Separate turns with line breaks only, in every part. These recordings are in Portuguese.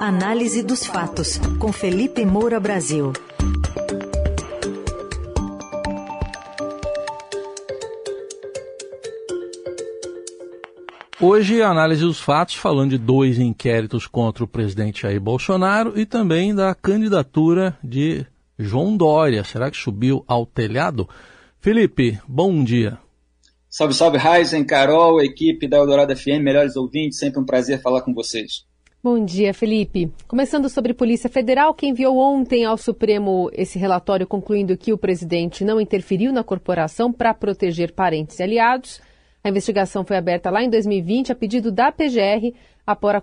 Análise dos fatos, com Felipe Moura Brasil.
Hoje, a análise dos fatos, falando de dois inquéritos contra o presidente Jair Bolsonaro e também da candidatura de João Dória. Será que subiu ao telhado? Felipe, bom dia.
Salve, salve, Ryzen, Carol, equipe da Eldorado FM, melhores ouvintes, sempre um prazer falar com vocês.
Bom dia, Felipe. Começando sobre Polícia Federal, que enviou ontem ao Supremo esse relatório concluindo que o presidente não interferiu na corporação para proteger parentes e aliados. A investigação foi aberta lá em 2020 a pedido da PGR,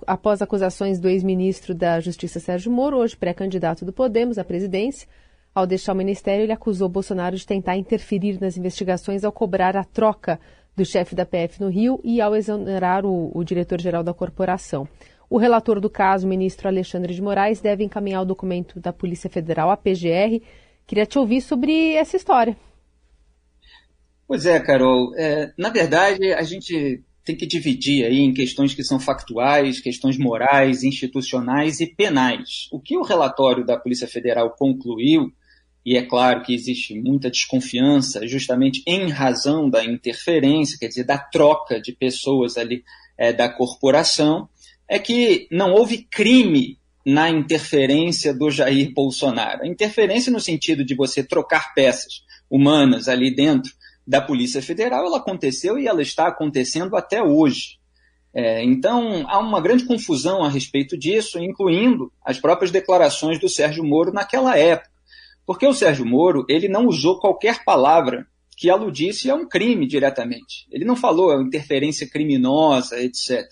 após acusações do ex-ministro da Justiça Sérgio Moro, hoje pré-candidato do Podemos à presidência. Ao deixar o ministério, ele acusou Bolsonaro de tentar interferir nas investigações ao cobrar a troca do chefe da PF no Rio e ao exonerar o, o diretor-geral da corporação. O relator do caso, ministro Alexandre de Moraes, deve encaminhar o documento da Polícia Federal à PGR. Queria te ouvir sobre essa história.
Pois é, Carol. É, na verdade, a gente tem que dividir aí em questões que são factuais, questões morais, institucionais e penais. O que o relatório da Polícia Federal concluiu, e é claro que existe muita desconfiança, justamente em razão da interferência, quer dizer, da troca de pessoas ali é, da corporação, é que não houve crime na interferência do Jair Bolsonaro. A interferência no sentido de você trocar peças humanas ali dentro da Polícia Federal, ela aconteceu e ela está acontecendo até hoje. É, então, há uma grande confusão a respeito disso, incluindo as próprias declarações do Sérgio Moro naquela época. Porque o Sérgio Moro, ele não usou qualquer palavra que aludisse a um crime diretamente. Ele não falou interferência criminosa, etc.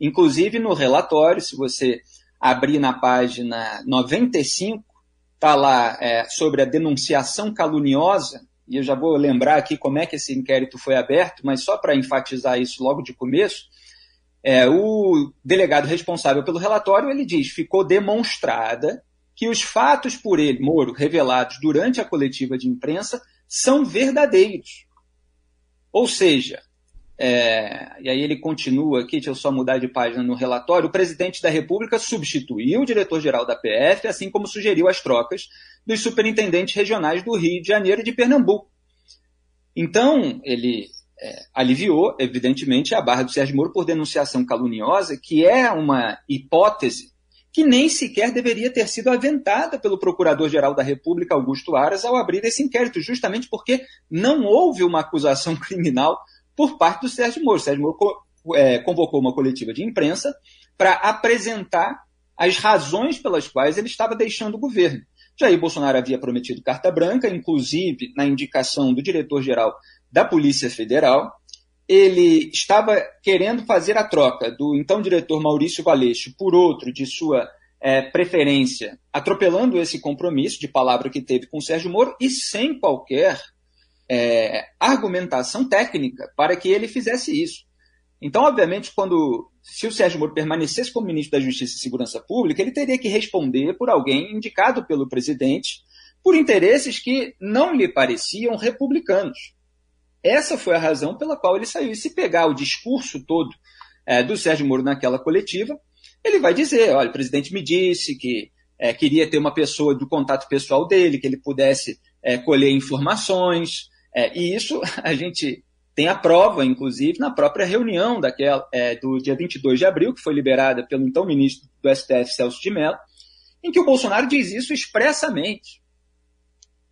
Inclusive, no relatório, se você abrir na página 95, está lá é, sobre a denunciação caluniosa, e eu já vou lembrar aqui como é que esse inquérito foi aberto, mas só para enfatizar isso logo de começo, é, o delegado responsável pelo relatório, ele diz, ficou demonstrada que os fatos por ele, Moro, revelados durante a coletiva de imprensa, são verdadeiros. Ou seja, é, e aí ele continua aqui, deixa eu só mudar de página no relatório. O presidente da República substituiu o diretor-geral da PF, assim como sugeriu as trocas dos superintendentes regionais do Rio de Janeiro e de Pernambuco. Então, ele é, aliviou, evidentemente, a barra do Sérgio Moro por denunciação caluniosa, que é uma hipótese que nem sequer deveria ter sido aventada pelo Procurador-Geral da República, Augusto Aras, ao abrir esse inquérito, justamente porque não houve uma acusação criminal por parte do Sérgio Moro. O Sérgio Moro é, convocou uma coletiva de imprensa para apresentar as razões pelas quais ele estava deixando o governo. Jair Bolsonaro havia prometido carta branca, inclusive na indicação do diretor-geral da Polícia Federal. Ele estava querendo fazer a troca do então diretor Maurício Valeixo por outro de sua é, preferência, atropelando esse compromisso de palavra que teve com Sérgio Moro e sem qualquer é, argumentação técnica para que ele fizesse isso. Então, obviamente, quando se o Sérgio Moro permanecesse como ministro da Justiça e Segurança Pública, ele teria que responder por alguém indicado pelo presidente por interesses que não lhe pareciam republicanos. Essa foi a razão pela qual ele saiu. E se pegar o discurso todo é, do Sérgio Moro naquela coletiva, ele vai dizer: olha, o presidente me disse que é, queria ter uma pessoa do contato pessoal dele, que ele pudesse é, colher informações, é, e isso a gente tem a prova, inclusive, na própria reunião daquela, é, do dia 22 de abril, que foi liberada pelo então ministro do STF, Celso de Mello, em que o Bolsonaro diz isso expressamente.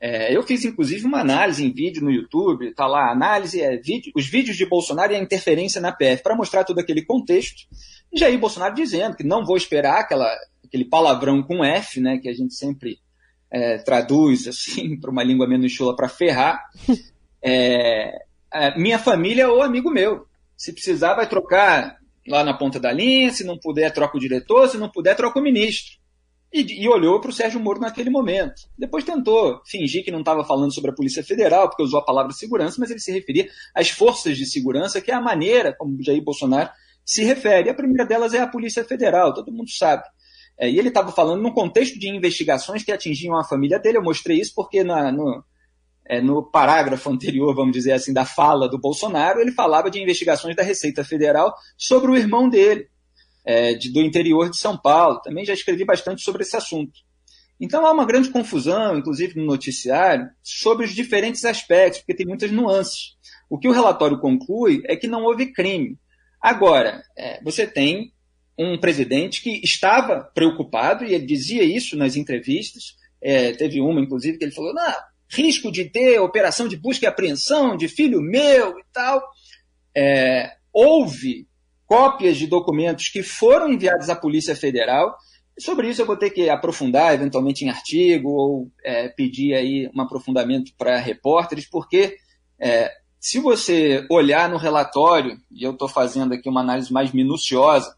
É, eu fiz, inclusive, uma análise em vídeo no YouTube, está lá, análise, é, vídeo, os vídeos de Bolsonaro e a interferência na PF, para mostrar todo aquele contexto. E Jair Bolsonaro dizendo que não vou esperar aquela, aquele palavrão com F, né, que a gente sempre é, traduz assim para uma língua menos chula para ferrar, é, é, minha família ou amigo meu. Se precisar, vai trocar lá na ponta da linha, se não puder, troca o diretor, se não puder, troca o ministro. E, e olhou para o Sérgio Moro naquele momento. Depois tentou fingir que não estava falando sobre a Polícia Federal, porque usou a palavra segurança, mas ele se referia às forças de segurança, que é a maneira como Jair Bolsonaro se refere. A primeira delas é a Polícia Federal, todo mundo sabe. É, e ele estava falando num contexto de investigações que atingiam a família dele. Eu mostrei isso porque na, no, é, no parágrafo anterior, vamos dizer assim, da fala do Bolsonaro, ele falava de investigações da Receita Federal sobre o irmão dele. é, de, do interior de São Paulo. Também já escrevi bastante sobre esse assunto. Então há uma grande confusão, inclusive no noticiário, sobre os diferentes aspectos, porque tem muitas nuances. O que o relatório conclui é que não houve crime. Agora, é, você tem um presidente que estava preocupado, e ele dizia isso nas entrevistas. É, teve uma, inclusive, que ele falou: risco de ter operação de busca e apreensão de filho meu e tal. É, houve cópias de documentos que foram enviados à Polícia Federal Sobre isso eu vou ter que aprofundar, eventualmente em artigo, ou é, pedir aí um aprofundamento para repórteres, porque é, se você olhar no relatório, e eu estou fazendo aqui uma análise mais minuciosa,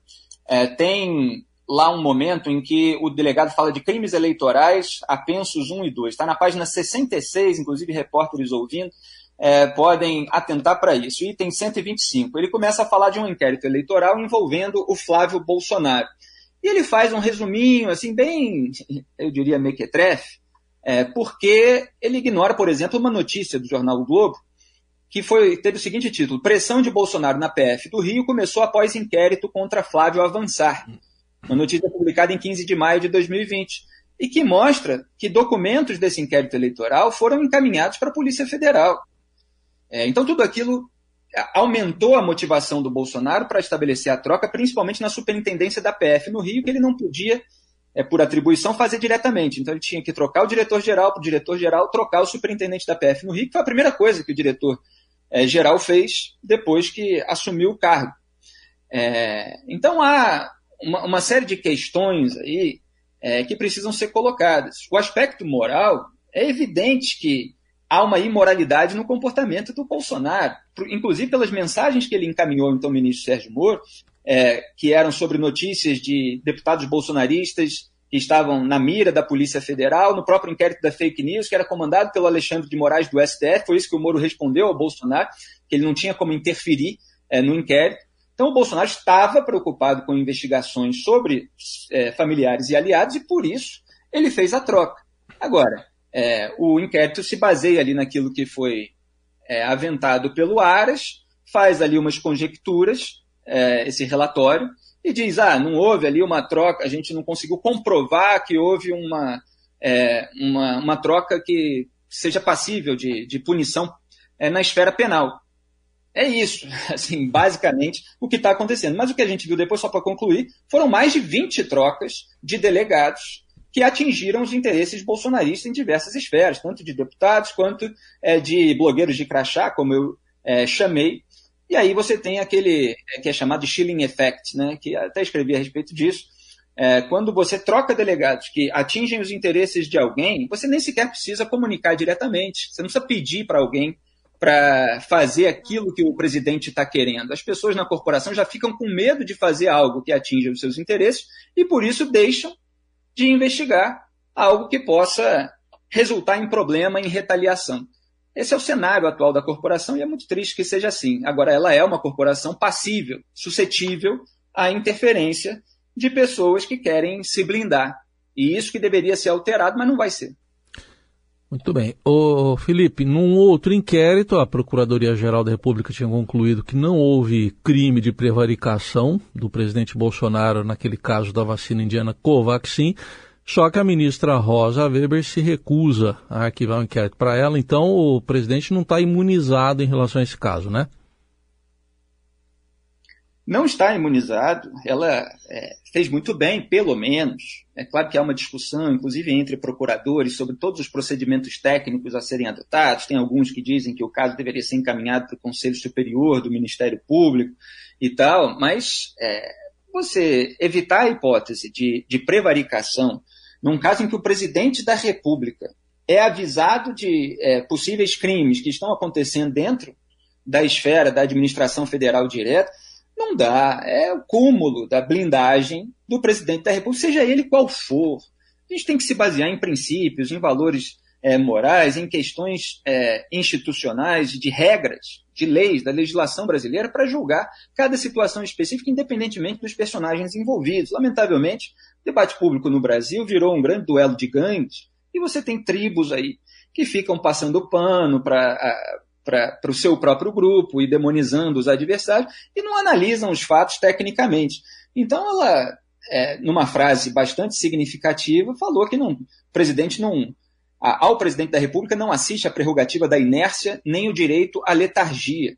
é, tem lá um momento em que o delegado fala de crimes eleitorais, apensos 1 e 2. Está na página 66, inclusive repórteres ouvindo, é, podem atentar para isso. Item 125. Ele começa a falar de um inquérito eleitoral envolvendo o Flávio Bolsonaro. E ele faz um resuminho, assim, bem, eu diria, mequetrefe, é, porque ele ignora, por exemplo, uma notícia do jornal o Globo, que foi, teve o seguinte título: Pressão de Bolsonaro na PF do Rio começou após inquérito contra Flávio avançar. Uma notícia publicada em 15 de maio de 2020. E que mostra que documentos desse inquérito eleitoral foram encaminhados para a Polícia Federal. É, então, tudo aquilo aumentou a motivação do Bolsonaro para estabelecer a troca, principalmente na superintendência da PF no Rio, que ele não podia, é, por atribuição, fazer diretamente. Então ele tinha que trocar o diretor-geral para o diretor-geral trocar o superintendente da PF no Rio, que foi a primeira coisa que o diretor-geral é, fez depois que assumiu o cargo. É, então há uma, uma, série de questões aí é, que precisam ser colocadas. O aspecto moral é evidente que há uma imoralidade no comportamento do Bolsonaro, inclusive pelas mensagens que ele encaminhou então ao ministro Sérgio Moro, é, que eram sobre notícias de deputados bolsonaristas que estavam na mira da Polícia Federal, no próprio inquérito da fake news, que era comandado pelo Alexandre de Moraes do STF, foi isso que o Moro respondeu ao Bolsonaro, que ele não tinha como interferir é, no inquérito. Então o Bolsonaro estava preocupado com investigações sobre é, familiares e aliados e por isso ele fez a troca. Agora, é, o inquérito se baseia ali naquilo que foi é, aventado pelo Aras, faz ali umas conjecturas, é, esse relatório, e diz: ah, não houve ali uma troca, a gente não conseguiu comprovar que houve uma, é, uma, uma, troca que seja passível de, de punição é, na esfera penal. É isso, assim, basicamente, o que está acontecendo. Mas o que a gente viu depois, só para concluir, foram mais de 20 trocas de delegados que atingiram os interesses bolsonaristas em diversas esferas, tanto de deputados quanto é, de blogueiros de crachá, como eu é, chamei. E aí você tem aquele é, que é chamado de Schilling Effect, né, que até escrevi a respeito disso. É, quando você troca delegados que atingem os interesses de alguém, você nem sequer precisa comunicar diretamente. Você não precisa pedir para alguém para fazer aquilo que o presidente está querendo. As pessoas na corporação já ficam com medo de fazer algo que atinja os seus interesses e por isso deixam de investigar algo que possa resultar em problema, em retaliação. Esse é o cenário atual da corporação e é muito triste que seja assim. Agora, ela é uma corporação passível, suscetível à interferência de pessoas que querem se blindar. E isso que deveria ser alterado, mas não vai ser.
Muito bem. Ô, Felipe, num outro inquérito, a Procuradoria-Geral da República tinha concluído que não houve crime de prevaricação do presidente Bolsonaro naquele caso da vacina indiana Covaxin, só que a ministra Rosa Weber se recusa a arquivar o um inquérito para ela, então o presidente não está imunizado em relação a esse caso, né?
não está imunizado, ela é, fez muito bem, pelo menos. É claro que há uma discussão, inclusive entre procuradores, sobre todos os procedimentos técnicos a serem adotados. Tem alguns que dizem que o caso deveria ser encaminhado para o Conselho Superior do Ministério Público e tal, mas é, você evitar a hipótese de, de prevaricação num caso em que o presidente da República é avisado de é, possíveis crimes que estão acontecendo dentro da esfera da administração federal direta, não dá. É o cúmulo da blindagem do presidente da República, seja ele qual for. A gente tem que se basear em princípios, em valores é, morais, em questões é, institucionais, de regras, de leis, da legislação brasileira, para julgar cada situação específica, independentemente dos personagens envolvidos. Lamentavelmente, o debate público no Brasil virou um grande duelo de gangues, e você tem tribos aí que ficam passando pano para para o seu próprio grupo e demonizando os adversários e não analisam os fatos tecnicamente. Então ela, é, numa frase bastante significativa, falou que não, o presidente não, ao presidente da República não assiste a prerrogativa da inércia nem o direito à letargia.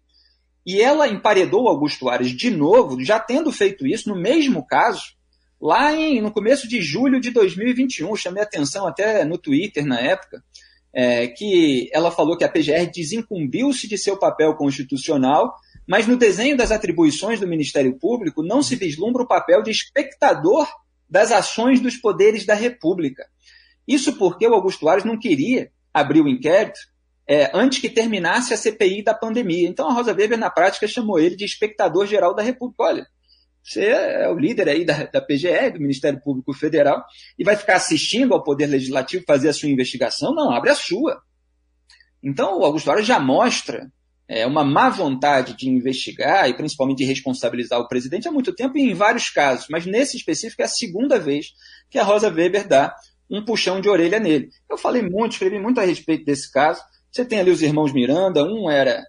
E ela emparedou Augusto Aras de novo, já tendo feito isso no mesmo caso, lá em, no começo de julho de 2021. Chamei atenção até no Twitter na época, é, que ela falou que a PGR desincumbiu-se de seu papel constitucional, mas no desenho das atribuições do Ministério Público não se vislumbra o papel de espectador das ações dos poderes da República. Isso porque o Augusto Aras não queria abrir o inquérito é, antes que terminasse a CPI da pandemia. Então a Rosa Weber, na prática, chamou ele de espectador geral da República. Olha, você é o líder aí da, da PGE, do Ministério Público Federal, e vai ficar assistindo ao Poder Legislativo fazer a sua investigação? Não, abre a sua. Então, o Augusto Aras já mostra é, uma má vontade de investigar e principalmente de responsabilizar o presidente há muito tempo e em vários casos, mas nesse específico é a segunda vez que a Rosa Weber dá um puxão de orelha nele. Eu falei muito, escrevi muito a respeito desse caso. Você tem ali os irmãos Miranda, um era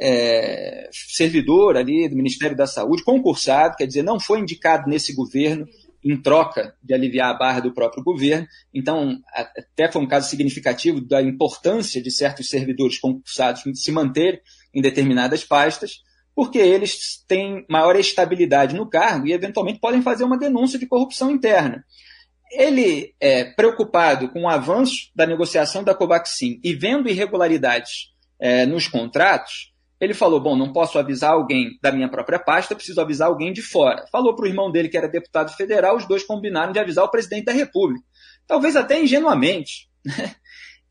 é, servidor ali do Ministério da Saúde, concursado, quer dizer, não foi indicado nesse governo em troca de aliviar a barra do próprio governo. Então, até foi um caso significativo da importância de certos servidores concursados se manter em determinadas pastas, porque eles têm maior estabilidade no cargo e, eventualmente, podem fazer uma denúncia de corrupção interna. Ele, é, preocupado com o avanço da negociação da Covaxin e vendo irregularidades é, nos contratos, ele falou: Bom, não posso avisar alguém da minha própria pasta, preciso avisar alguém de fora. Falou para o irmão dele, que era deputado federal, os dois combinaram de avisar o presidente da República. Talvez até ingenuamente. Né?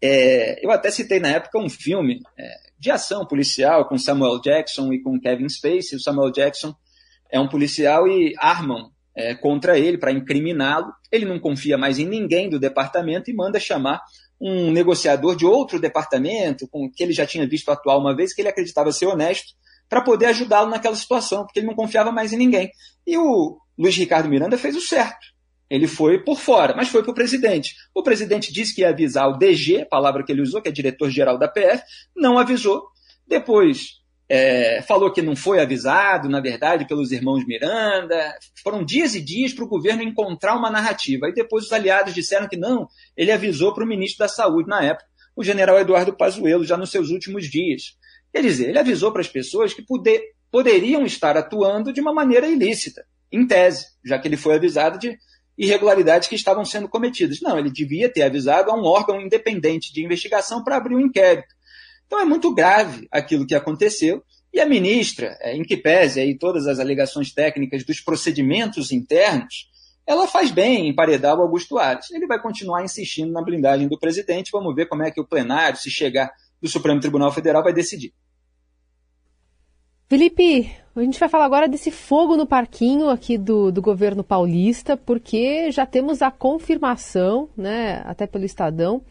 É, eu até citei na época um filme é, de ação policial com Samuel Jackson e com Kevin Spacey. O Samuel Jackson é um policial e armam é, contra ele para incriminá-lo. Ele não confia mais em ninguém do departamento e manda chamar um negociador de outro departamento, com que ele já tinha visto atuar uma vez, que ele acreditava ser honesto, para poder ajudá-lo naquela situação, porque ele não confiava mais em ninguém. E o Luiz Ricardo Miranda fez o certo. Ele foi por fora, mas foi para o presidente. O presidente disse que ia avisar o DG, palavra que ele usou, que é diretor-geral da PF, não avisou. Depois é, falou que não foi avisado, na verdade, pelos irmãos Miranda. Foram dias e dias para o governo encontrar uma narrativa. Aí depois os aliados disseram que não, ele avisou para o ministro da Saúde na época, o general Eduardo Pazuello, já nos seus últimos dias. Quer dizer, ele avisou para as pessoas que poder, poderiam estar atuando de uma maneira ilícita, em tese, já que ele foi avisado de irregularidades que estavam sendo cometidas. Não, ele devia ter avisado a um órgão independente de investigação para abrir um inquérito. Então é muito grave aquilo que aconteceu. E a ministra, é, em que pese aí todas as alegações técnicas dos procedimentos internos, ela faz bem em emparedar o Augusto Ares. Ele vai continuar insistindo na blindagem do presidente. Vamos ver como é que o plenário, se chegar do Supremo Tribunal Federal, vai decidir.
Felipe, a gente vai falar agora desse fogo no parquinho aqui do, do governo paulista, porque já temos a confirmação, né, até pelo Estadão,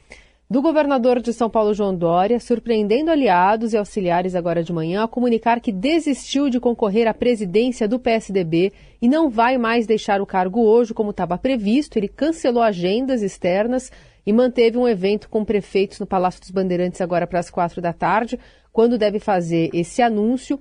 do governador de São Paulo, João Dória, surpreendendo aliados e auxiliares agora de manhã a comunicar que desistiu de concorrer à presidência do PSDB e não vai mais deixar o cargo hoje como estava previsto. Ele cancelou agendas externas e manteve um evento com prefeitos no Palácio dos Bandeirantes agora para as quatro da tarde, quando deve fazer esse anúncio.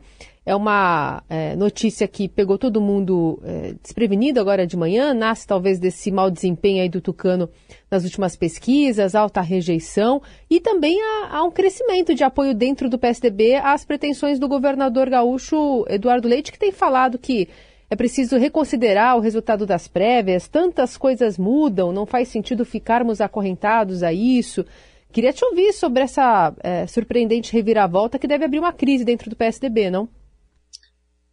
É uma é, notícia que pegou todo mundo é, desprevenido agora de manhã, nasce talvez desse mau desempenho aí do Tucano nas últimas pesquisas, alta rejeição e também há, há um crescimento de apoio dentro do PSDB às pretensões do governador gaúcho Eduardo Leite, que tem falado que é preciso reconsiderar o resultado das prévias, tantas coisas mudam, não faz sentido ficarmos acorrentados a isso. Queria te ouvir sobre essa é, surpreendente reviravolta que deve abrir uma crise dentro do PSDB, não?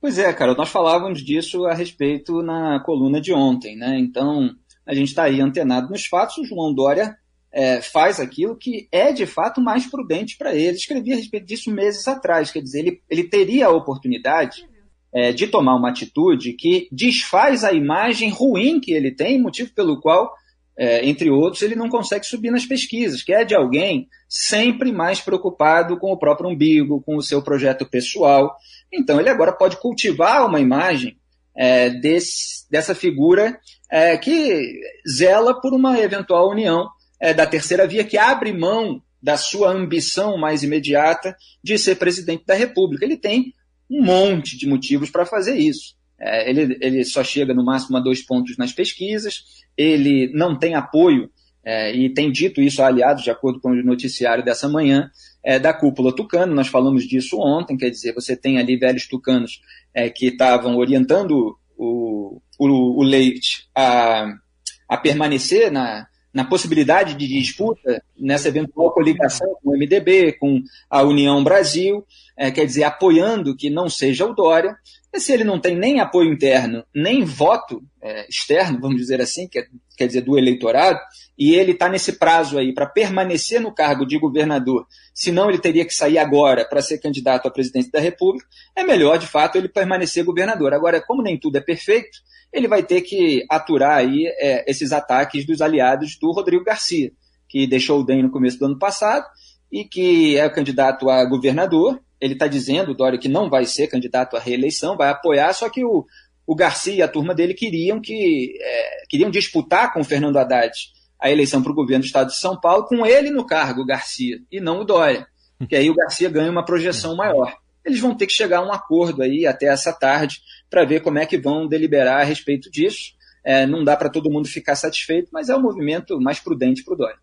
Pois é, cara, nós falávamos disso a respeito na coluna de ontem, né? Então, a gente está aí antenado nos fatos. O João Dória é, faz aquilo que é de fato mais prudente para ele. Escrevi a respeito disso meses atrás, quer dizer, ele, ele teria a oportunidade é, de tomar uma atitude que desfaz a imagem ruim que ele tem, motivo pelo qual, é, entre outros, ele não consegue subir nas pesquisas, que é de alguém sempre mais preocupado com o próprio umbigo, com o seu projeto pessoal. Então, ele agora pode cultivar uma imagem é, desse, dessa figura é, que zela por uma eventual união é, da terceira via, que abre mão da sua ambição mais imediata de ser presidente da República. Ele tem um monte de motivos para fazer isso. É, ele, ele só chega no máximo a dois pontos nas pesquisas, ele não tem apoio, é, e tem dito isso a aliados, de acordo com o noticiário dessa manhã, é, da cúpula tucano, nós falamos disso ontem, quer dizer, você tem ali velhos tucanos é, que estavam orientando o, o, o Leite a, a permanecer na, na possibilidade de disputa nessa eventual coligação com o MDB, com a União Brasil, é, quer dizer, apoiando que não seja o Dória. E se ele não tem nem apoio interno, nem voto é, externo, vamos dizer assim, quer, quer dizer, do eleitorado, e ele está nesse prazo aí para permanecer no cargo de governador, senão ele teria que sair agora para ser candidato à presidência da República, é melhor, de fato, ele permanecer governador. Agora, como nem tudo é perfeito, ele vai ter que aturar aí é, esses ataques dos aliados do Rodrigo Garcia, que deixou o DEM no começo do ano passado e que é o candidato a governador. Ele está dizendo, Dória, que não vai ser candidato à reeleição, vai apoiar, só que o, o Garcia e a turma dele queriam que é, queriam disputar com o Fernando Haddad a eleição para o governo do estado de São Paulo, com ele no cargo, o Garcia, e não o Dória. Que aí o Garcia ganha uma projeção maior eles vão ter que chegar a um acordo aí até essa tarde para ver como é que vão deliberar a respeito disso. É, não dá para todo mundo ficar satisfeito, mas é o movimento mais prudente para o Dória.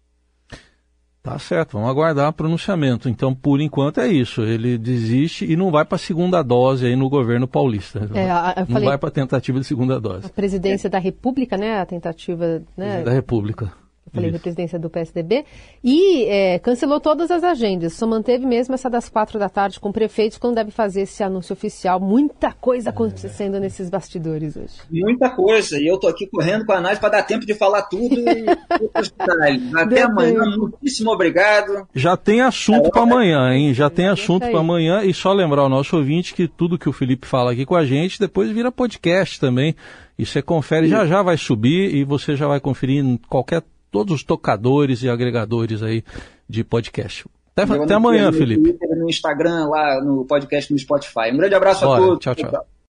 Tá certo, vamos aguardar o pronunciamento. Então, por enquanto é isso. Ele desiste e não vai para a segunda dose aí no governo paulista. É, não vai para a tentativa de segunda dose.
A presidência da República, né? A tentativa né?
da República
falei Isso. da presidência do PSDB, e é, cancelou todas as agendas, só manteve mesmo essa das quatro da tarde com prefeitos, quando deve fazer esse anúncio oficial. Muita coisa acontecendo é. nesses bastidores hoje.
Muita coisa, e eu estou aqui correndo com a análise para dar tempo de falar tudo e Até amanhã, muitíssimo obrigado.
Já tem assunto é, para amanhã, hein? Já tem assunto para amanhã, e só lembrar ao nosso ouvinte que tudo que o Felipe fala aqui com a gente, depois vira podcast também, e você confere, Sim. já já vai subir, e você já vai conferir em qualquer todos os tocadores e agregadores aí de podcast. Até, até amanhã, Felipe.
No Instagram, lá no podcast no Spotify. Um grande abraço Bora, a todos.
tchau. tchau. tchau.